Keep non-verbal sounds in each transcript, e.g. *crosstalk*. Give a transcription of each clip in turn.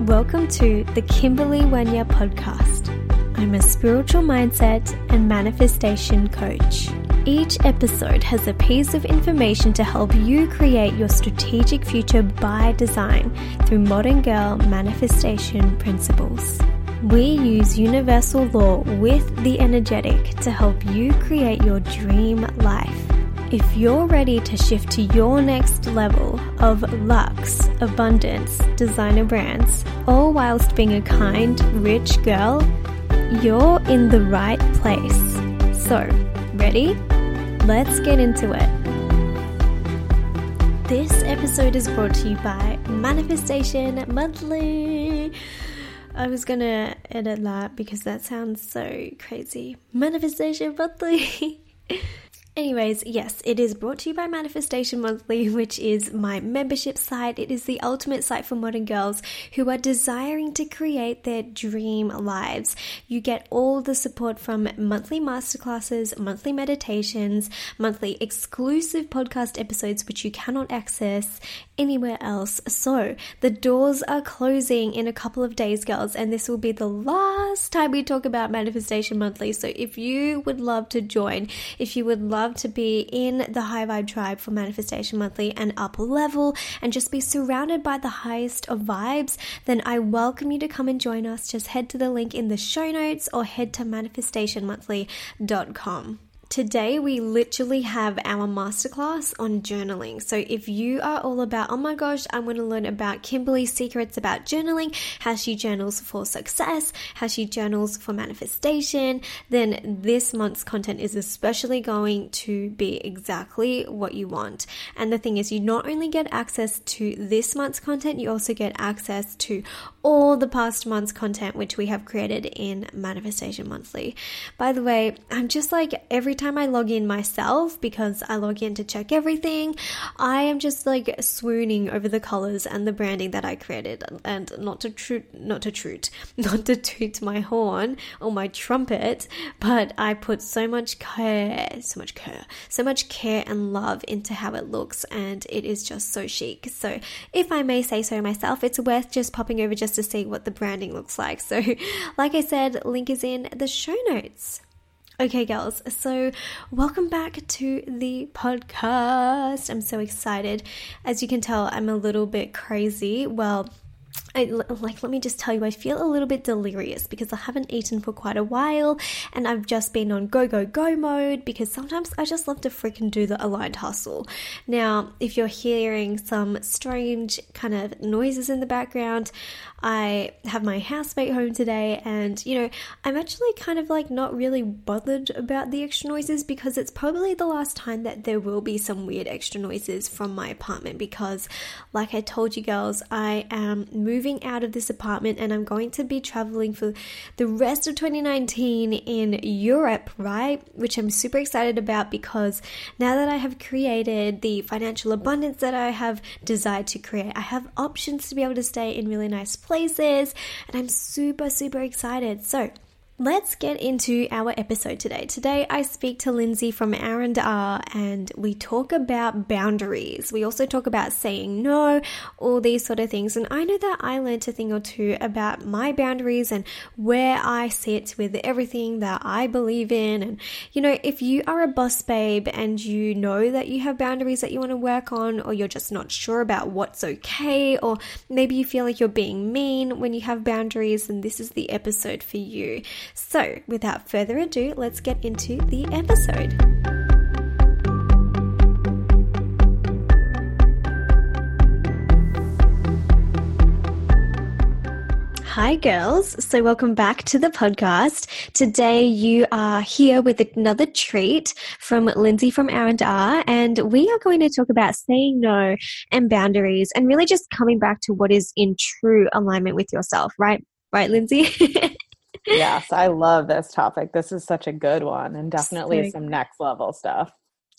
Welcome to the Kimberley Wenya podcast. I'm a spiritual mindset and manifestation coach. Each episode has a piece of information to help you create your strategic future by design through modern girl manifestation principles. We use universal law with the energetic to help you create your dream life. If you're ready to shift to your next level of luxe, abundance, designer brands, all whilst being a kind, rich girl, you're in the right place. So, ready? Let's get into it. This episode is brought to you by Manifestation Monthly. I was gonna edit that because that sounds so crazy. Manifestation Monthly. *laughs* Anyways, yes, it is brought to you by Manifestation Monthly, *laughs* which is my membership site. It is the ultimate site for modern girls who are desiring to create their dream lives. You get all the support from monthly masterclasses, monthly meditations, monthly exclusive podcast episodes, which you cannot access anywhere else. So, the doors are closing in a couple of days, girls, and this will be the last time we talk about Manifestation Monthly. So, if you would love to join, if you would love love to be in the High Vibe Tribe for Manifestation Monthly and up level and just be surrounded by the highest of vibes, then I welcome you to come and join us. Just head to the link in the show notes or head to manifestationmonthly.com. Today, we literally have our masterclass on journaling. So, if you are all about, oh my gosh, I want to learn about Kimberley's secrets about journaling, how she journals for success, how she journals for manifestation, then this month's content is especially going to be exactly what you want. And the thing is, you not only get access to this month's content, you also get access to all the past month's content, which we have created in Manifestation Monthly. By the way, I'm just like every time I log in myself, because I log in to check everything, I am just like swooning over the colors and the branding that I created. And not to toot, not to toot, *laughs* not to toot my horn or my trumpet, but I put so much care, so much care, so much care and love into how it looks, and it is just so chic. So, if I may say so myself, it's worth just popping over just to see what the branding looks like. So, *laughs* like I said, link is in the show notes. Okay, girls, so welcome back to the podcast. I'm so excited. As you can tell, I'm a little bit crazy. Well, I, like let me just tell you i feel a little bit delirious because i haven't eaten for quite a while and i've just been on go go go mode because sometimes i just love to freaking do the aligned hustle now if you're hearing some strange kind of noises in the background I have my housemate home today, and you know, I'm actually kind of like not really bothered about the extra noises because it's probably the last time that there will be some weird extra noises from my apartment. Because, like I told you girls, I am moving out of this apartment and I'm going to be traveling for the rest of 2019 in Europe, right? Which I'm super excited about because now that I have created the financial abundance that I have desired to create, I have options to be able to stay in really nice places, and I'm super, super excited. So, Let's get into our episode today. Today, I speak to Lindsay from Our & Are and we talk about boundaries. We also talk about saying no, all these sort of things. And I know that I learned a thing or two about my boundaries and where I sit with everything that I believe in. And, you know, if you are a boss babe and you know that you have boundaries that you want to work on, or you're just not sure about what's okay, or maybe you feel like you're being mean when you have boundaries, then this is the episode for you. So, without further ado, let's get into the episode. Hi, girls. So, welcome back to the podcast. Today, you are here with another treat from Lindsay from Our & Are, and we are going to talk about saying no and boundaries and really just coming back to what is in true alignment with yourself, right? Right, Lindsay? *laughs* yes, I love this topic. This is such a good one and definitely so some next level stuff.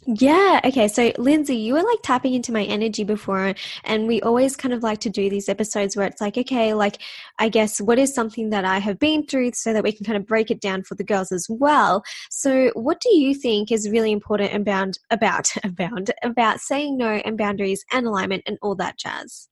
Yeah. Okay. So, Lindsay, you were like tapping into my energy before, and we always kind of like to do these episodes where it's like, okay, like, I guess what is something that I have been through so that we can kind of break it down for the girls as well. So, what do you think is really important about, *laughs* about, about, about saying no and boundaries and alignment and all that jazz?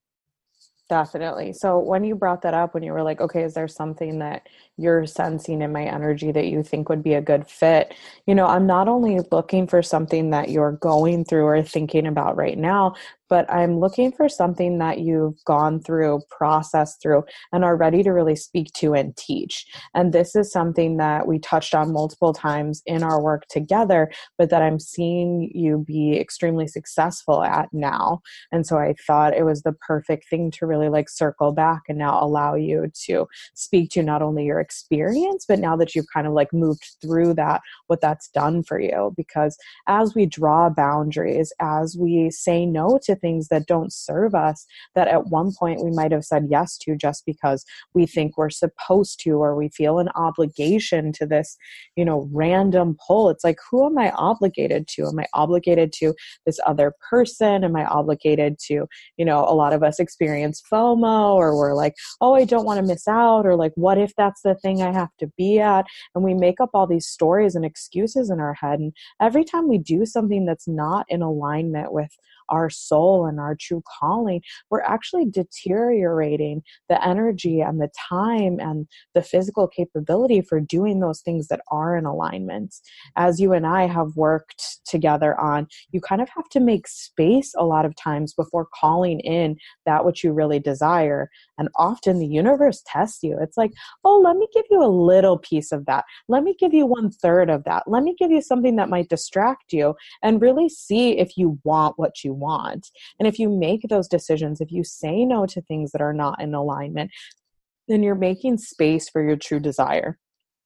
Definitely. So when you brought that up, when you were like, okay, is there something that you're sensing in my energy that you think would be a good fit? You know, I'm not only looking for something that you're going through or thinking about right now, but I'm looking for something that you've gone through, processed through, and are ready to really speak to and teach. And this is something that we touched on multiple times in our work together, but that I'm seeing you be extremely successful at now. And so I thought it was the perfect thing to really like circle back and now allow you to speak to not only your experience, but now that you've kind of like moved through that, what that's done for you. Because as we draw boundaries, as we say no to things that don't serve us that at one point we might have said yes to just because we think we're supposed to or we feel an obligation to this you know random pull it's like who am i obligated to am i obligated to this other person am i obligated to you know a lot of us experience fomo or we're like oh i don't want to miss out or like what if that's the thing i have to be at and we make up all these stories and excuses in our head and every time we do something that's not in alignment with our soul and our true calling, we're actually deteriorating the energy and the time and the physical capability for doing those things that are in alignment. As you and I have worked together on, you kind of have to make space a lot of times before calling in that which you really desire. And often the universe tests you. It's like, oh, let me give you a little piece of that. Let me give you one third of that. Let me give you something that might distract you and really see if you want what you want. And if you make those decisions, if you say no to things that are not in alignment, then you're making space for your true desire.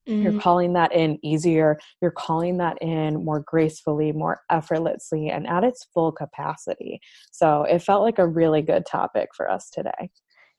Mm-hmm. You're calling that in easier. You're calling that in more gracefully, more effortlessly, and at its full capacity. So it felt like a really good topic for us today.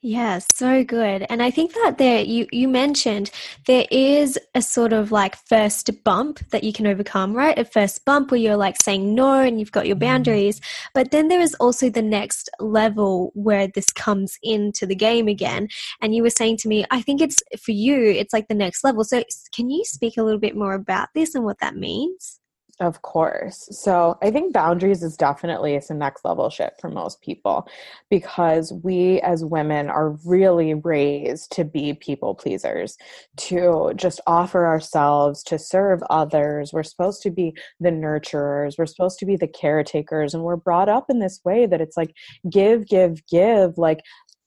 Yeah, so good. And I think that there you you mentioned there is a sort of like first bump that you can overcome, right? A first bump where you're like saying no and you've got your mm-hmm. boundaries. But then there is also the next level where this comes into the game again. And you were saying to me, I think it's for you, it's like the next level. So can you speak a little bit more about this and what that means? Of course. So I think boundaries is definitely some next level shit for most people because we as women are really raised to be people pleasers, to just offer ourselves to serve others. We're supposed to be the nurturers, we're supposed to be the caretakers, and we're brought up in this way that it's like give, give, give. Like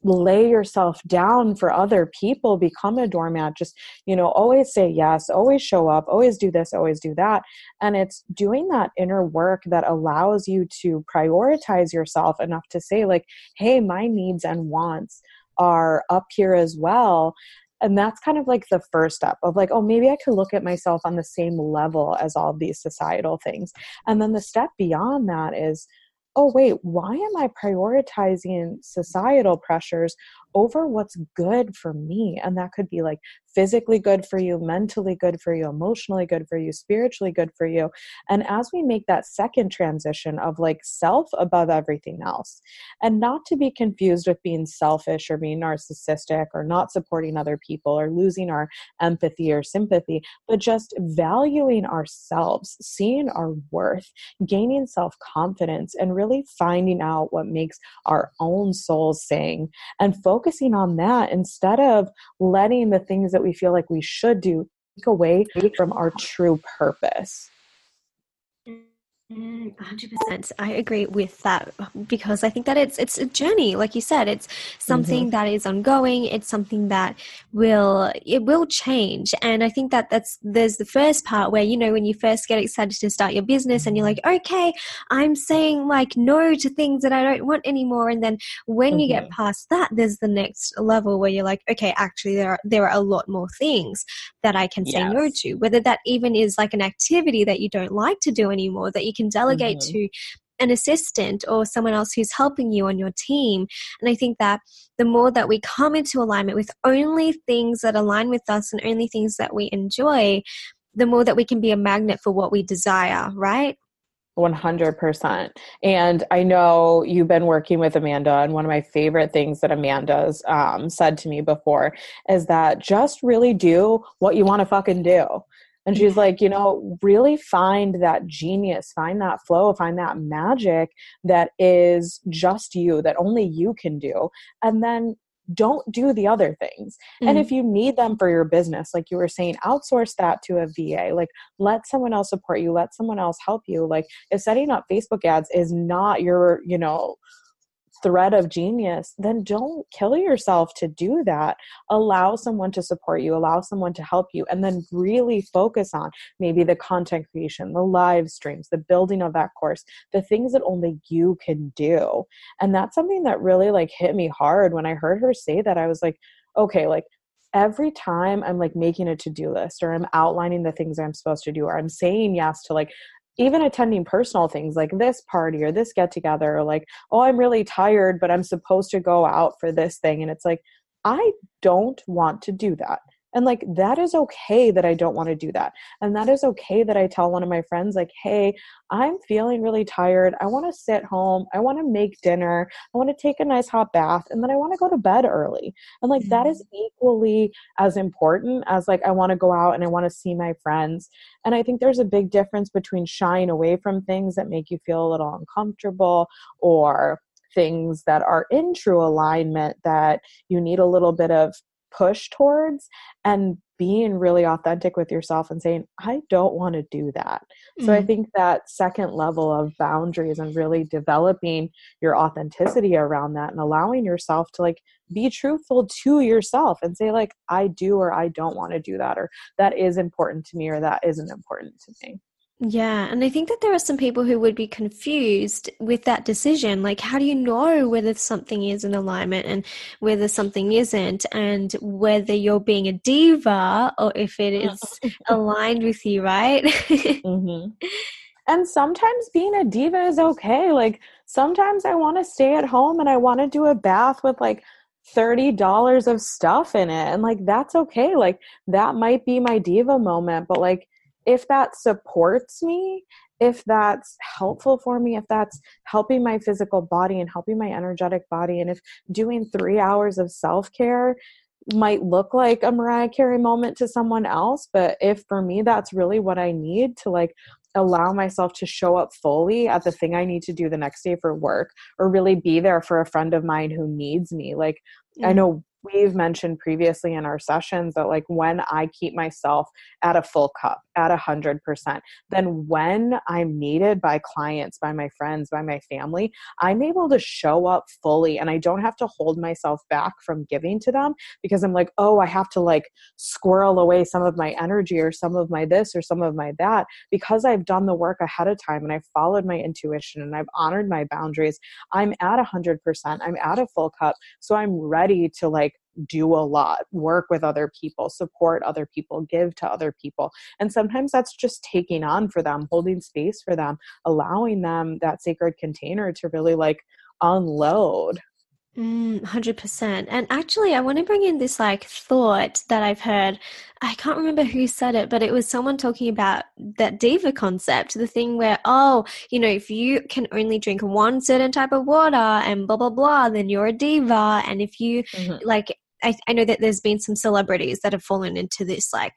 lay yourself down for other people become a doormat just you know always say yes always show up always do this always do that. And it's doing that inner work that allows you to prioritize yourself enough to say like hey my needs and wants are up here as well. And that's kind of like the first step of like oh maybe i could look at myself on the same level as all these societal things. And then the step beyond that is oh, wait, why am I prioritizing societal pressures over what's good for me? And that could be like physically good for you, mentally good for you, emotionally good for you, spiritually good for you. And as we make that second transition of like self above everything else, and not to be confused with being selfish or being narcissistic or not supporting other people or losing our empathy or sympathy, but just valuing ourselves, seeing our worth, gaining self confidence, and really finding out what makes our own souls sing and focusing on that instead of letting the things that we feel like we should do take away from our true purpose. 100% mm, i agree with that because i think that it's it's a journey like you said it's something mm-hmm. that is ongoing it's something that will it will change and i think that that's there's the first part where you know when you first get excited to start your business and you're like okay i'm saying like no to things that i don't want anymore and then when mm-hmm. you get mm-hmm. past that there's the next level where you're like okay actually there are there are a lot more things that i can say yes. no to whether that even is like an activity that you don't like to do anymore that you can can delegate mm-hmm. to an assistant or someone else who's helping you on your team. And I think that the more that we come into alignment with only things that align with us and only things that we enjoy, the more that we can be a magnet for what we desire, right? 100%. And I know you've been working with Amanda, and one of my favorite things that Amanda's um, said to me before is that just really do what you want to fucking do And she's like, you know, really find that genius, find that flow, find that magic that is just you, that only you can do. And then don't do the other things. Mm-hmm. And if you need them for your business, like you were saying, outsource that to a VA. Like let someone else support you, let someone else help you. Like if setting up Facebook ads is not your, you know, thread of genius, then don't kill yourself to do that. Allow someone to support you, allow someone to help you, and then really focus on maybe the content creation, the live streams, the building of that course, the things that only you can do. And that's something that really like hit me hard when I heard her say that. I was like, okay, like every time I'm like making a to do list or I'm outlining the things I'm supposed to do or I'm saying yes to like even attending personal things like this party or this get together or like oh i'm really tired but i'm supposed to go out for this thing and it's like i don't want to do that and like, that is okay that I don't want to do that. And that is okay that I tell one of my friends, like, hey, I'm feeling really tired. I want to sit home. I want to make dinner. I want to take a nice hot bath. And then I want to go to bed early. And like, mm-hmm. that is mm-hmm. equally as important as like, I want to go out and I want to see my friends. And I think there's a big difference between shying away from things that make you feel a little uncomfortable or things that are in true alignment that you need a little bit of push towards and being really authentic with yourself and saying i don't want to do that mm-hmm. so i mm-hmm. think that second level of boundaries and really developing your authenticity around that and allowing yourself to like be truthful to yourself and say like i do or i don't want to do that or that is important to me or that isn't important to me yeah, and I think that there are some people who would be confused with that decision. Like, how do you know whether something is in alignment and whether something isn't, and whether you're being a diva or if it *laughs* is aligned with you, right? *laughs* mm-hmm. And sometimes being a diva is okay. Like, sometimes I want to stay at home and I want to do a bath with like $30 of stuff in it. And like, that's okay. Like, that might be my diva moment, but like, if that supports me, if that's helpful for me, if that's helping my physical body and helping my energetic body, and if doing three hours of self care might look like a Mariah Carey moment to someone else, but if for me that's really what I need to like allow myself to show up fully at the thing I need to do the next day for work or really be there for a friend of mine who needs me. Like, mm-hmm. I know we've mentioned previously in our sessions that like when i keep myself at a full cup at a hundred percent. Then when i'm needed by clients by my friends by my family i'm able to show up fully and i don't have to hold myself back from giving to them because i'm like oh i have to like squirrel away some of my energy or some of my this or some of my that because i've done the work ahead of time and i've followed my intuition and i've honored my boundaries i'm at a hundred percent i'm at a full cup so i'm ready to like do a lot, work with other people, support other people, give to other people. And sometimes that's just taking on for them, holding space for them, allowing them that sacred container to really like unload. Mm, 100%. And actually, I want to bring in this like thought that I've heard. I can't remember who said it, but it was someone talking about that diva concept the thing where, oh, you know, if you can only drink one certain type of water and blah, blah, blah, then you're a diva. And if you mm-hmm. like I, I know that there's been some celebrities that have fallen into this like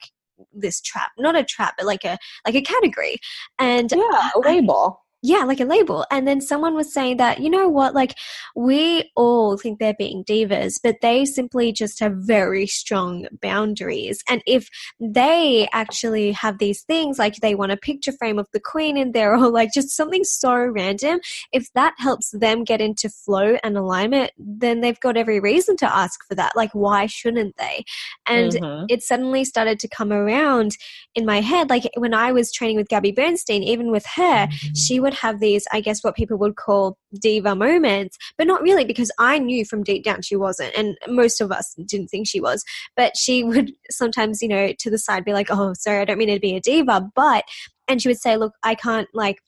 this trap not a trap but like a like a category. And yeah a label yeah, like a label. And then someone was saying that, you know what, like we all think they're being divas, but they simply just have very strong boundaries. And if they actually have these things, like they want a picture frame of the queen in there *laughs* or like just something so random, if that helps them get into flow and alignment, then they've got every reason to ask for that. Like, why shouldn't they? And mm-hmm. it suddenly started to come around in my head. Like when I was training with Gabby Bernstein, even with her, she would have these, I guess, what people would call diva moments, but not really because I knew from deep down she wasn't. And most of us didn't think she was. But she *laughs* would sometimes, you know, to the side be like, oh, sorry, I don't mean to be a diva. But, and she would say, look, I can't like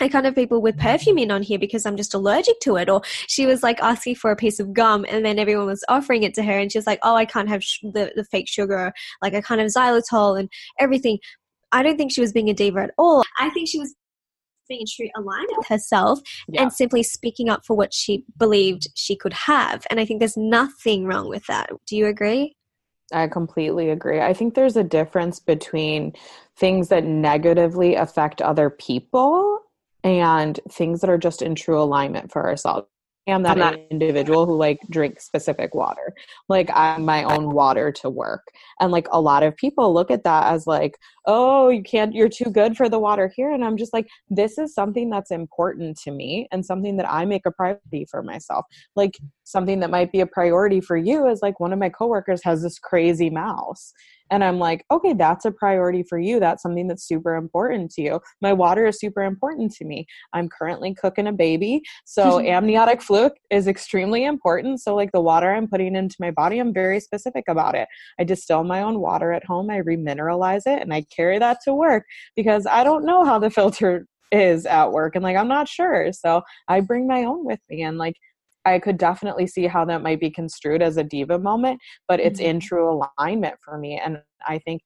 I can't have people with perfume in on here because I'm just allergic to it. Or she was like asking for a piece of gum and then everyone was offering it to her and she was like, oh, I can't have sh- the, the fake sugar. Like I can't have xylitol and everything. I don't think she was being a diva at all. I think she was being true aligned with herself yeah. and simply speaking up for what she believed she could have. And I think there's nothing wrong with that. Do you agree? I completely agree. I think there's a difference between things that negatively affect other people and things that are just in true alignment for ourselves am that not, individual who like drinks specific water. Like I'm my own water to work. And like a lot of people look at that as like, oh, you can't, you're too good for the water here. And I'm just like, this is something that's important to me and something that I make a priority for myself. Like something that might be a priority for you is like one of my coworkers has this crazy mouse and I'm like, okay, that's a priority for you. That's something that's super important to you. My water is super important to me. I'm currently cooking a baby. So *laughs* amniotic fluid is extremely important. So, like the water I'm putting into my body, I'm very specific about it. I distill my own water at home, I remineralize it, and I carry that to work because I don't know how the *laughs* filter is at work. And like, I'm not sure. So I bring my own with me. And like, I could definitely see how that might be construed as a diva moment, but it's mm-hmm. in true alignment for me. And I think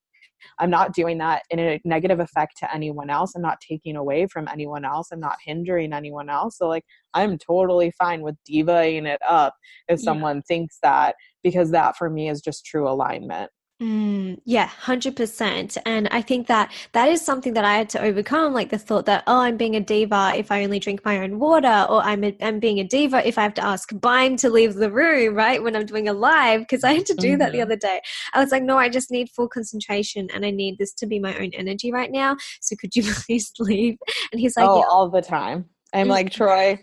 I'm not doing that in a negative effect to anyone else. I'm not taking away from anyone else. I'm not hindering anyone else. So, like, I'm totally fine with divaing it up if someone yeah. thinks that, because that for me is just true alignment. Mm, yeah, 100%. And I think that that is something that I had to overcome like the thought that, oh, I'm being a diva if I only drink my own water, or I'm, a, I'm being a diva if I have to ask Bime to leave the room, right? When I'm doing a live, because I had to do mm-hmm. that the mm-hmm. other day. I was like, no, I just need full concentration and I need this to be my own energy right now. So could you *laughs* please leave? And he's like, oh, yeah. all the time. I'm like, *laughs* Troy,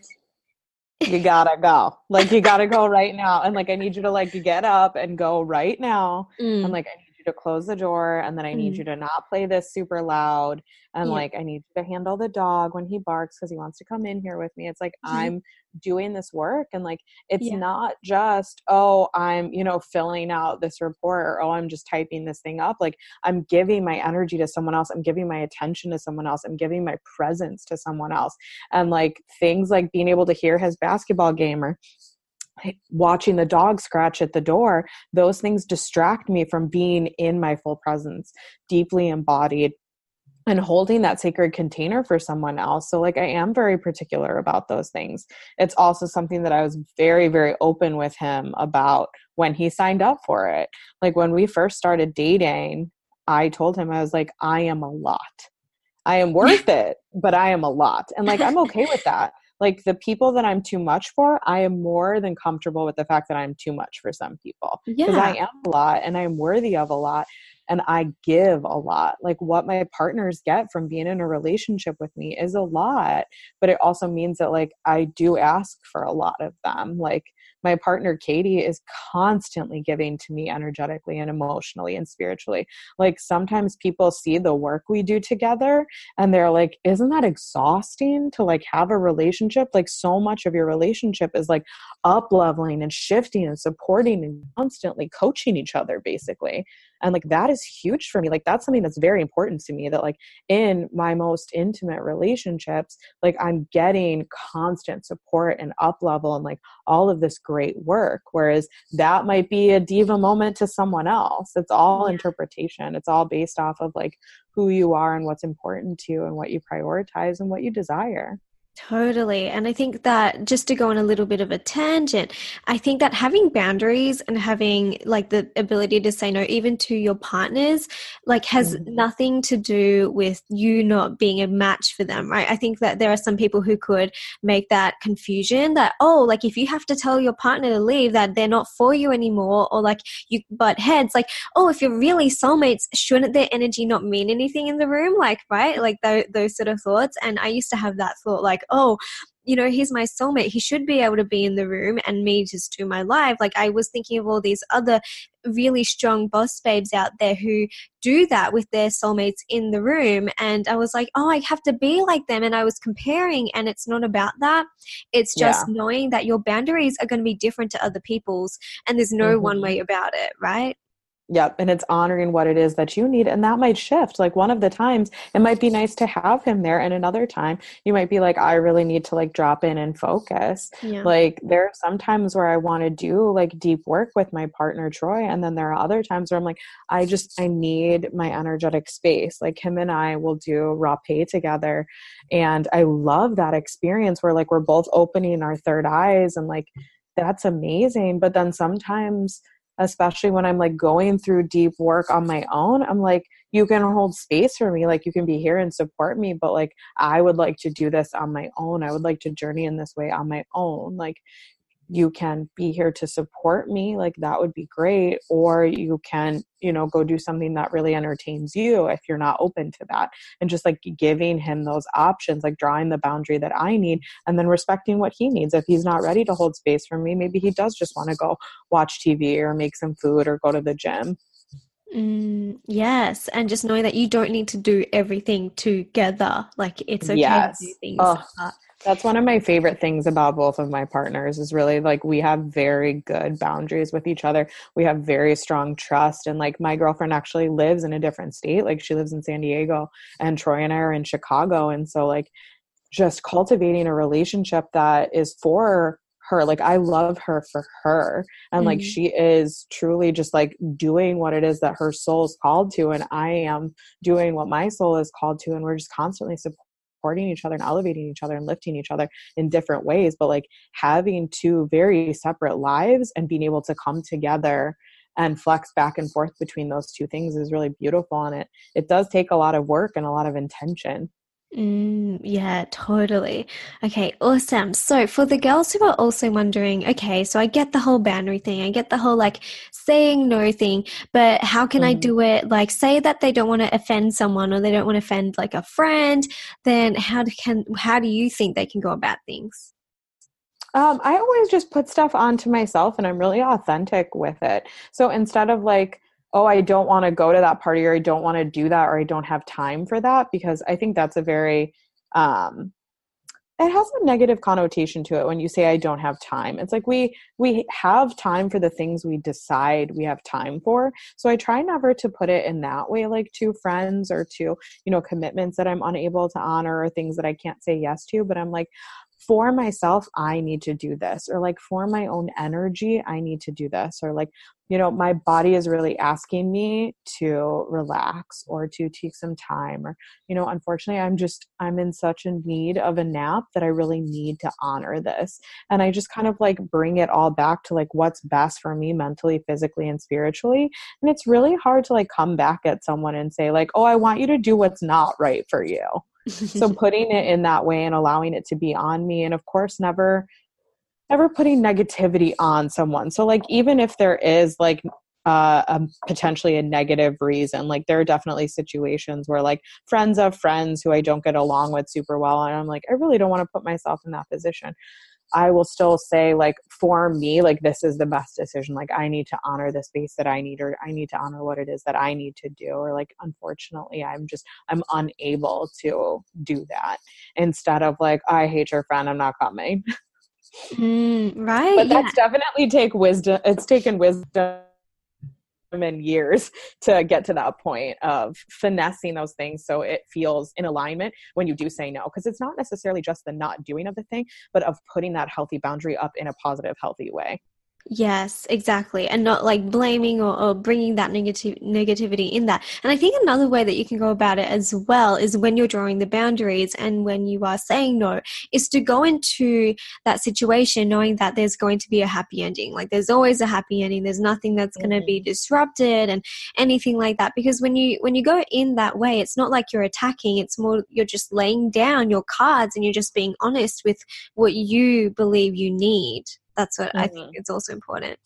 you gotta go. Like you gotta go right now. And like I need you to like get up and go right now. Mm. And like I need you to close the door and then I need mm. you to not play this super loud. And yeah. like I need you to handle the dog when he barks because he wants to come in here with me. It's like mm-hmm. I'm doing this work and like it's yeah. not just oh i'm you know filling out this report or oh i'm just typing this thing up like i'm giving my energy to someone else i'm giving my attention to someone else i'm giving my presence to someone else and like things like being able to hear his basketball game or watching the dog scratch at the door those things distract me from being in my full presence deeply embodied and holding that sacred container for someone else. So, like, I am very particular about those things. It's also something that I was very, very open with him about when he signed up for it. Like, when we first started dating, I told him, I was like, I am a lot. I am *laughs* worth it, but I am a lot. And like, I'm okay with that. Like, the people that I'm too much for, I am more than comfortable with the fact that I'm too much for some people. Because yeah. I am a lot and I am worthy of a lot and I give a lot. Like what my partners get from being in a relationship with me is a lot, but it also means that like I do ask for a lot of them. Like my partner Katie is constantly giving to me energetically and emotionally and spiritually. Like sometimes people see the work we do together and they're like, isn't that exhausting to like have a relationship? Like so much of your relationship is like up leveling and shifting and supporting and constantly coaching each other basically and like that is huge for me like that's something that's very important to me that like in my most intimate relationships like i'm getting constant support and up level and like all of this great work whereas that might be a diva moment to someone else. It's all interpretation. It's all based off of like who you are and what's important to you and what you prioritize and what you desire Totally. And I think that just to go on a little bit of a tangent, I think that having boundaries and having like the ability to say no, even to your partners, like has mm-hmm. nothing to do with you not being a match for them, right? I think that there are some people who could make that confusion that, oh, like if you have to tell your partner to leave, that they're not for you anymore, or like you butt heads, like, oh, if you're really soulmates, shouldn't their energy not mean anything in the room? Like, right? Like th- those sort of thoughts. And I used to have that thought, like, oh, you know, he's my soulmate. He should be able to be in the room and me just do my life. Like I was thinking of all these other really strong boss babes out there who do that with their soulmates in the room. And I was like, oh, I have to be like them. And I was comparing, and it's not about that. It's just yeah. knowing that your boundaries are going to be different to other people's, and there's no mm-hmm. one way about it, right? Yep. And it's honoring what it is that you need. And that might shift. Like one of the times it might be nice to have him there. And another time you might be like, I really need to like drop in and focus. Yeah. Like there are some times where I want to do like deep work with my partner, Troy. And then there are other times where I'm like, I just, I need my energetic space. Like him and I will do raw pay together. And I love that experience where like we're both opening our third eyes and like that's amazing. But then sometimes, especially when I'm like going through deep work on my own. I'm like, you can hold space for me, like you can be here and support me, but like I would like to do this on my own. I would like to journey in this way on my own. Like you can be here to support me like that would be great or you can you know go do something that really entertains you if you're not open to that and just like giving him those options like drawing the boundary that i need and then respecting what he needs if he's not ready to hold space for me maybe he does just want to go watch tv or make some food or go to the gym Mm, yes, and just knowing that you don't need to do everything together. Like it's okay yes. to do things. Oh, that's one of my favorite things about both of my partners is really like we have very good boundaries with each other. We have very strong trust. And like my girlfriend actually lives in a different state. Like she lives in San Diego and Troy and I are in Chicago. And so like just cultivating a relationship that is for her like i love her for her and mm-hmm. like she is truly just like doing what it is that her soul is called to and i am doing what my soul is called to and we're just constantly supporting each other and elevating each other and lifting each other in different ways but like having two very separate lives and being able to come together and flex back and forth between those two things is really beautiful and it it does take a lot of work and a lot of intention Mm, yeah, totally. Okay, awesome. So, for the girls who are also wondering, okay, so I get the whole boundary thing, I get the whole like saying no thing, but how can mm. I mm-hmm. do it? Like, say that they don't want to offend someone or they don't want to offend like a friend, then how do, can how do you think they can go about things? Um, I always just put stuff onto myself, and I'm really authentic with it. So instead of like oh, I don't want to go to that party or I don't want to do that or I don't have time for that because I think that's a very um it has a negative connotation to it when you say I don't have time. It's like we we have time for the things we decide we have time for. So I try never to put it in that way like to friends or to, you know, commitments that I'm unable to honor or things that I can't say yes to, but I'm like for myself, I need to do this, or like for my own energy, I need to do this, or like, you know, my body is really asking me to relax or to take some time, or, you know, unfortunately, I'm just, I'm in such a need of a nap that I really need to honor this. And I just kind of like bring it all back to like what's best for me mentally, physically, and spiritually. And it's really hard to like come back at someone and say, like, oh, I want you to do what's not right for you so *laughs* putting it in that way and allowing it to be on me and of course never never putting negativity on someone so like even if there is like uh, a, potentially a negative reason. Like there are definitely situations where like friends of friends who I don't get along with super well, and I'm like, I really don't want to put myself in that position. I will still say, like, for me, like, this is the best decision. Like, I need to honor the space that I need, or I need to honor what it is that I need to do. Or, like, unfortunately, I'm just, I'm unable to do that. Instead of, like, I hate your friend, I'm not coming. Mm, right. But that's yeah. definitely take wisdom. It's taken wisdom and years *laughs* to get to that point of finessing those things so it feels in alignment when you do say no. Because it's not necessarily just the not doing of the thing but of putting that healthy boundary up in a positive healthy way Yes, exactly. And not like blaming or, or bringing that negative negativity in that. And I think another way that you can go about it as well is when you're drawing the boundaries and when you are saying no, is to go into that situation knowing that there's going to be a happy ending. Like there's always a happy ending. There's nothing that's mm-hmm. going to be disrupted and anything like that. Because when you when you go in that way, it's not like you're attacking. It's more you're just laying down your cards and you're just being honest with what you believe you need that's what mm-hmm. I think is also important.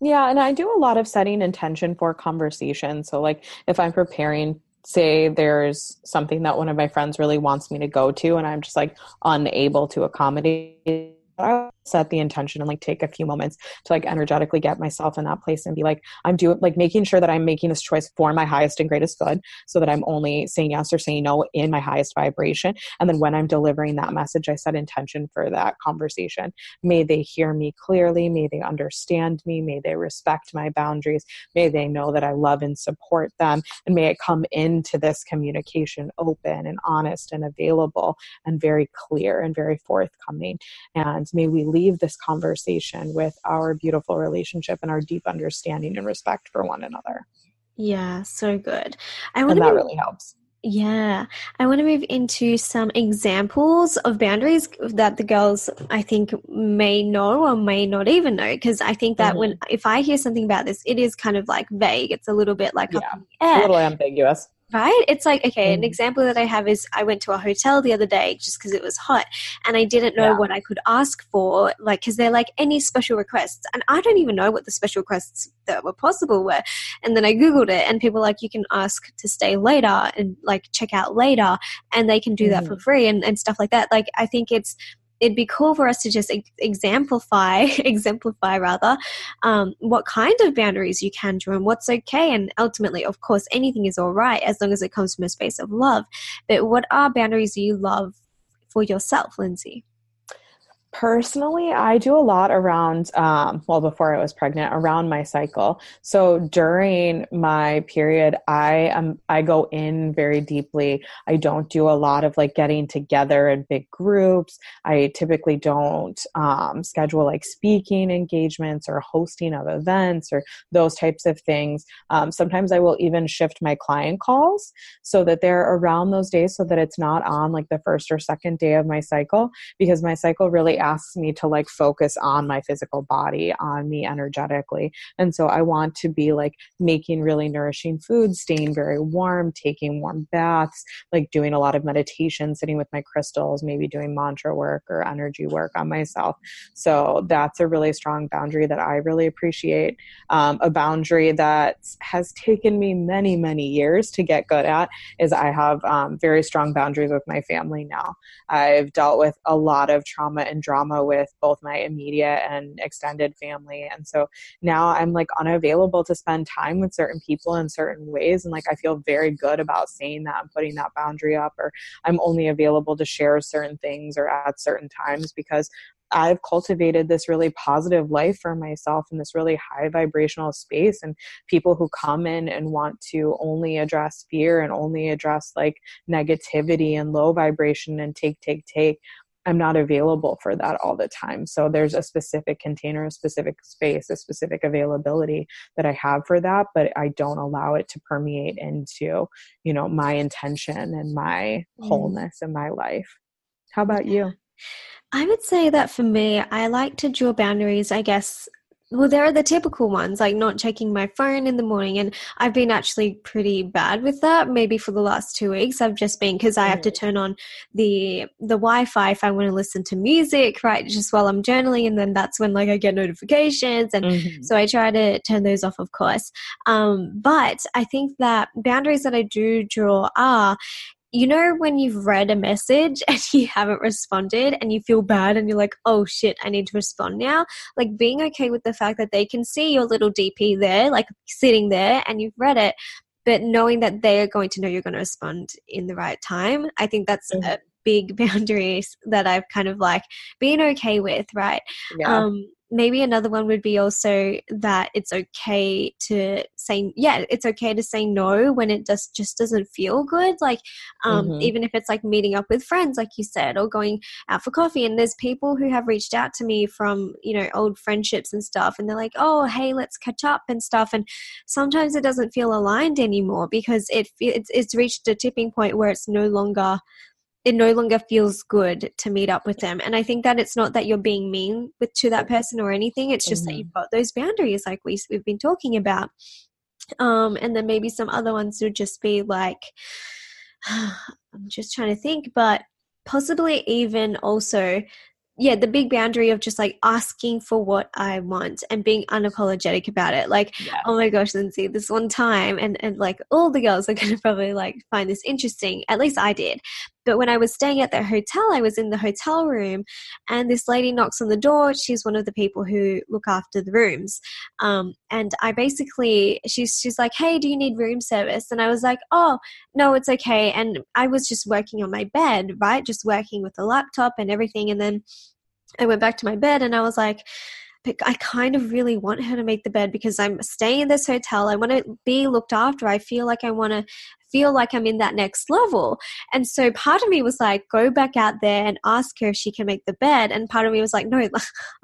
Yeah, and I do a lot of setting intention for conversation. So like if I'm preparing say there's something that one of my friends really wants me to go to and I'm just like unable to accommodate I set the intention and like take a few moments to like energetically get myself in that place and be like i'm doing like making sure that i'm making this choice for my highest and greatest good so that i'm only saying yes or saying no in my highest vibration. And then when i'm delivering that message i set intention for that conversation. May they hear me clearly. May they understand me. May they respect my boundaries. May they know that i love and support them. And may it come into this communication open and honest and available and very clear and very forthcoming. And may we leave this conversation with our beautiful relationship and our deep understanding and respect for one another. Yeah, so good. I and that be, really helps. Yeah, I want to move into some examples of boundaries that the girls I think may know or may not even know. Because I think that mm-hmm. when if I hear something about this, it is kind of like vague. It's a little bit like yeah, a little ambiguous right? It's like, okay, an mm. example that I have is I went to a hotel the other day just because it was hot and I didn't know yeah. what I could ask for, like, because they're like, any special requests? And I don't even know what the special requests that were possible were. And then I Googled it and people like, you can ask to stay later and like check out later and they can do mm-hmm. that for mm. free and, and stuff like that. Like, I think it's, it'd be cool for us to just exemplify *laughs* exemplify rather um, what kind of boundaries you can draw and what's okay. And ultimately of course anything is all right as long as it comes from a space of love. But what are boundaries you love for yourself lindsay Personally, I do a lot around, um, well, before I was pregnant, around my cycle. So during my period, I am I go in very deeply. I don't do a lot of like getting together in big groups. I typically don't um, schedule like speaking engagements or hosting of events or those types of things. Um, sometimes I will even shift my client calls so that they're around those days, so that it's not on like the first or second day of my cycle because my cycle really asks me to like focus on my physical body, on me energetically. And so I want to be like making really nourishing food, staying very warm, taking warm baths, like doing a lot of meditation, sitting with my crystals, maybe doing mantra work or energy work on myself. So that's a really strong boundary that I really appreciate. Um, a boundary that has taken me many, many years to get good at is I have um, very strong boundaries with my family now. I've dealt with a lot of trauma and drama with both my immediate and extended family. And so now I'm like unavailable to spend time with certain people in certain ways. And like I feel very good about saying that and putting that boundary up, or I'm only available to share certain things or at certain times because I've cultivated this really positive life for myself in this really high vibrational space. And people who come in and want to only address fear and only address like negativity and low vibration and take, take, take I'm not available for that all the time. So there's a specific container, a specific space, a specific availability that I have for that, but I don't allow it to permeate into, you know, my intention and my mm. wholeness in my life. How about you? I would say that for me, I like to draw boundaries, I guess, well, there are the typical ones, like not checking my phone in the morning. And I've been actually pretty bad with that. Maybe for the last two weeks, I've just been because I have to turn on the the Wi-Fi if I want to listen to music, right? Just while I'm journaling, and then that's when like I get notifications, and mm-hmm. so I try to turn those off, of course. Um, but I think that boundaries that I do draw are you know when you've read a message *laughs* and you haven't responded and you feel bad and you're like oh shit i need to respond now like being okay with the fact that they can see your little dp there like sitting there and you've read it but knowing that they are going to know you're going to respond in the right time i think that's mm-hmm. a big *laughs* boundaries that i've kind of like been okay with right yeah. um maybe another one would be also that it's okay to say yeah it's okay to say no when it just just doesn't feel good like um, mm-hmm. even if it's like meeting up with friends like you said or going out for coffee and there's people who have reached out to me from you know old friendships and stuff and they're like oh hey let's catch up and stuff and sometimes it doesn't feel aligned anymore because it it's, it's reached a tipping point where it's no longer it no longer feels good to meet up with them and i think that it's not that you're being mean with to that person or anything it's just mm-hmm. that you've got those boundaries like we, we've been talking about um and then maybe some other ones would just be like *sighs* i'm just trying to think but possibly even also yeah, the big boundary of just like asking for what I want and being unapologetic about it. Like, yeah. oh my gosh, Lindsay, this one time, and, and like all the girls are going *laughs* to probably like find this interesting. At least I did. But when I was staying at the hotel, I was in the hotel room and this lady knocks on the door. She's one of the people who look after the rooms. Um, and I basically, she's, she's like, Hey, do you need room service? And I was like, Oh, no, it's okay. And I was just working on my bed, right? Just working with the laptop and everything. And then I went back to my bed and I was like, but I kind of really want her to make the bed because I'm staying in this hotel. I want to be looked after. I feel like I want to feel like I'm in that next level. And so part of me was like, go back out there and ask her if she can make the bed. And part of me was like, no, *laughs* I'm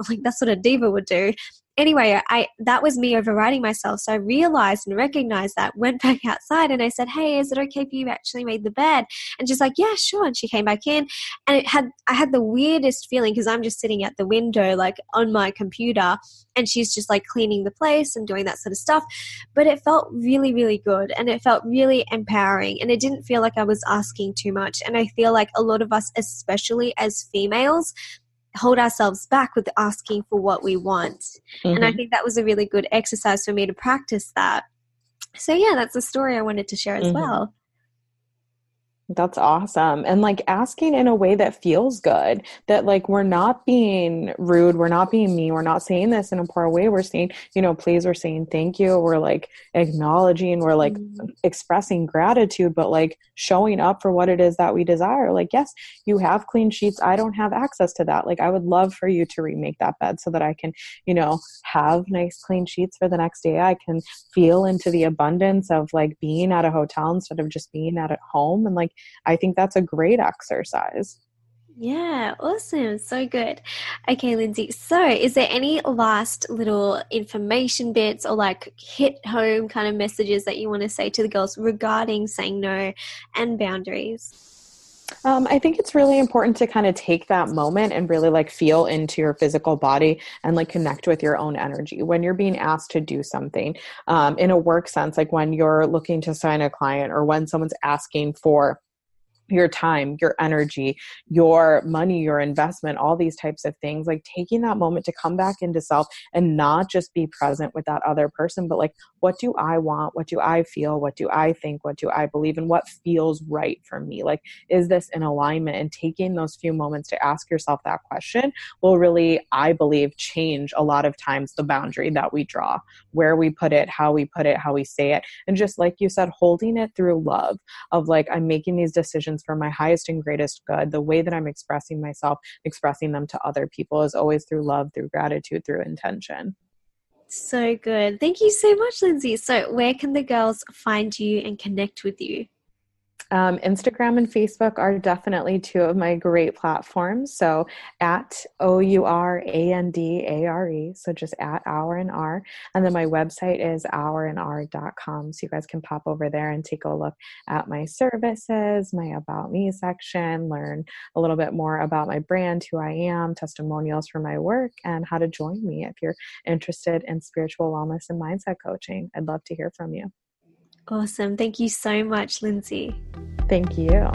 like that's what a diva would do. Anyway, I that was me overriding myself. So I realized and recognized that, went *laughs* back outside and I said, Hey, is it okay if you actually made the bed? And she's like, Yeah, sure. And she came back in and it had I had the weirdest feeling because I'm just sitting at the window, like on my computer, and she's just like cleaning the place and doing that sort of stuff. But it felt really, really good and it felt really empowering and it didn't feel like I was asking too much. And I feel like a lot of us, especially as females, hold ourselves back with asking for what we want. Mm-hmm. And I mm-hmm. think that was a really good exercise for me to practice that. So, yeah, that's a story I wanted to share as mm-hmm. well. That's awesome. And like asking in a way that feels good, that like we're not being rude, we're not being mean, we're not saying this in a poor way. We're saying, you know, please, we're saying thank you. We're like acknowledging, we're like mm-hmm. expressing gratitude, but like showing up for what it is that we desire. Like, yes, you have clean sheets. I don't have access to that. Like, I would love for you to remake that bed so that I can, you know, have nice clean sheets for the next day. I can feel into the abundance of like being at a hotel instead of just being at home and like I think that's a great exercise. Yeah, awesome. So good. Okay, Lindsay. So, is there any last little information bits or like hit home kind of messages that you want to say to the girls regarding saying no and boundaries? Um, I think it's really important to kind of take that moment and really like feel into your physical body and like connect with your own energy when you're being asked to do something um, in a work sense, like when you're looking to sign a client or when someone's asking for your time, your energy, your money, your investment, all these types of things, like taking that moment to come back into self and not just be present with that other person, but like, what do I want? What do I feel? What do I think? What do I believe? And what feels right for me? Like, is this in alignment? And taking those few moments to ask yourself that question will really, I believe, change a lot of times the boundary that we draw, where we put it, how we put it, how we say it. And just like you said, holding it through love of like, I'm making these decisions for my highest and greatest good. The way that I'm expressing myself, expressing them to other people is always through love, through gratitude, through intention. So good. Thank you so much, Lindsay. So, where can the girls find you and connect with you? Um, Instagram and Facebook are definitely two of my great platforms. So at O U R A N D A R E. So just at Our & Are. And then my website is ourandare.com. So you guys can pop over there and take a look at my services, my About Me section, learn a little bit more about my brand, who I am, testimonials for my work, and how to join me if you're interested in spiritual wellness and mindset coaching. I'd love to hear from you. Awesome. Thank you so much, Lindsay. Thank you.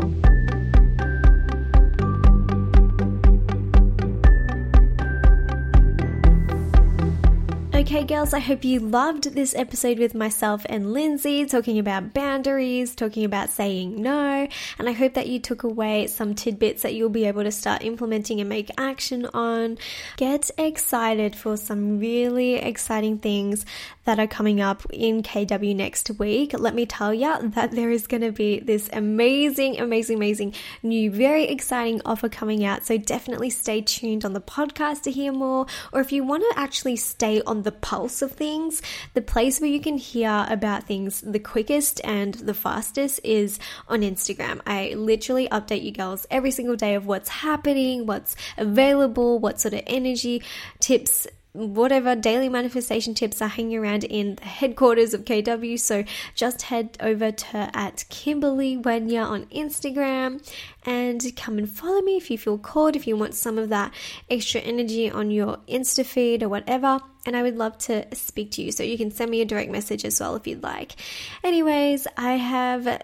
Okay, girls, I hope you loved this episode with myself and Lindsay, talking about boundaries, talking about saying no, and I hope that you took away some tidbits that you'll be able to start implementing and make action on. Get excited for some really exciting things that are coming up in KW next week. Let me tell you that there is going to be this amazing, amazing, amazing new, very exciting offer coming out. So definitely stay tuned on the podcast to hear more, or if you want to actually stay on the pulse of things, the place where you can hear about things the quickest and the fastest is on Instagram. I literally update you girls every single day of what's happening, what's available, what sort of energy tips whatever daily manifestation tips are hanging around in the headquarters of KW. So just head over to at Kimberley Wenya on Instagram and come and follow me if you feel called, if you want some of that extra energy on your Insta feed or whatever. And I would love to speak to you. So you can send me a direct message as well if you'd like. Anyways, I have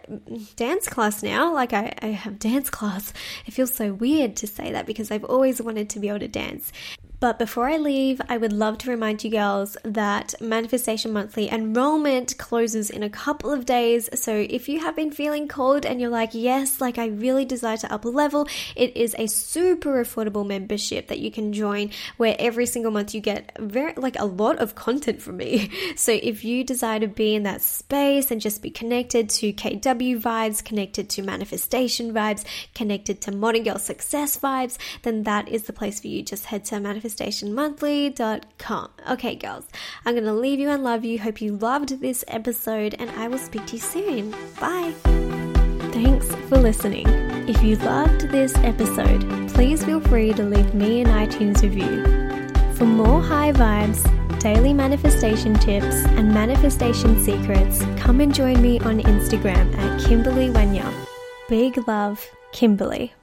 dance class now. Like I, I have dance class. It feels so weird to say that because I've always wanted to be able to dance. But before I leave, I would love to remind you girls that Manifestation Monthly enrollment closes in a couple of days. So if you have been feeling cold and you're like, yes, like I really desire to up level, it is a super affordable membership that you can join where every single month you get very, like a lot of content from me. *laughs* So if you desire to be in that space and just be connected to KW vibes, connected to manifestation vibes, connected to modern girl success vibes, then that is the place for you. Just head to manifestation manifestationmonthly.com. Okay, girls, I'm going to leave you and love you. Hope you loved this episode, and I will speak to you soon. Bye. Thanks for listening. If you loved this episode, please feel free to leave me an iTunes review. For more high vibes, daily manifestation tips and manifestation secrets, come and join me on Instagram at Kimberley Wenya. Big love, Kimberley.